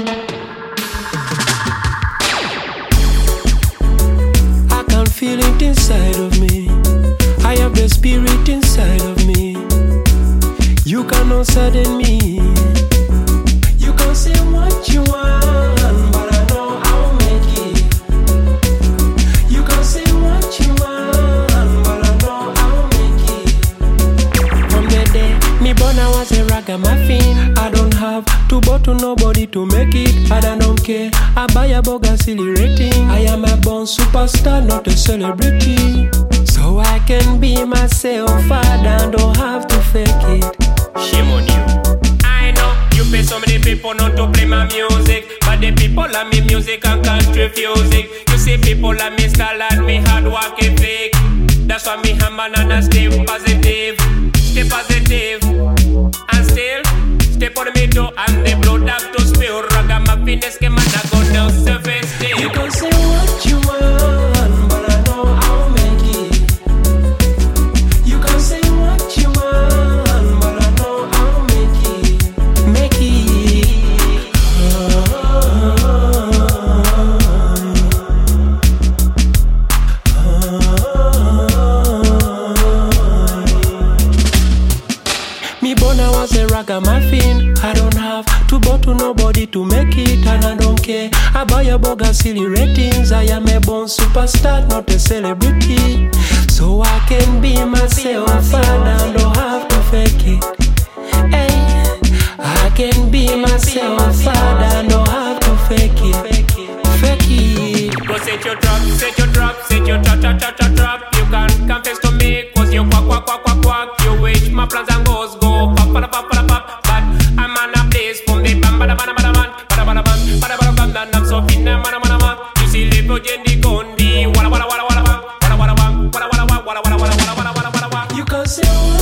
I can feel it inside of me. I have the spirit inside of me. You cannot sadden me. You can say what you want, but I know I'll make it. You can say what you want, but I know I'll make it. From the day me born, I was a ragamuffin. I don't have to nobody to make it. And I don't care. I buy a burger silly rating. I am a born superstar, not a celebrity. So I can be myself. I don't have to fake it. Shame on you. I know you pay so many people not to play my music, but the people love me music and can't refuse it. You see, people love me style and me hard work ethic. That's why me hammer and I stay positive, stay on me door and the blood have to spill. Ragamuffin es que man I go down surface You When I was a ragamuffin, I don't have to go to nobody to make it, and I don't care about your bogus silly ratings. I am a born superstar, not a celebrity. So I can be myself, and I don't have to fake it. Hey, I can be myself, and I don't have to fake it. Fake it. Go set your trap, set You can say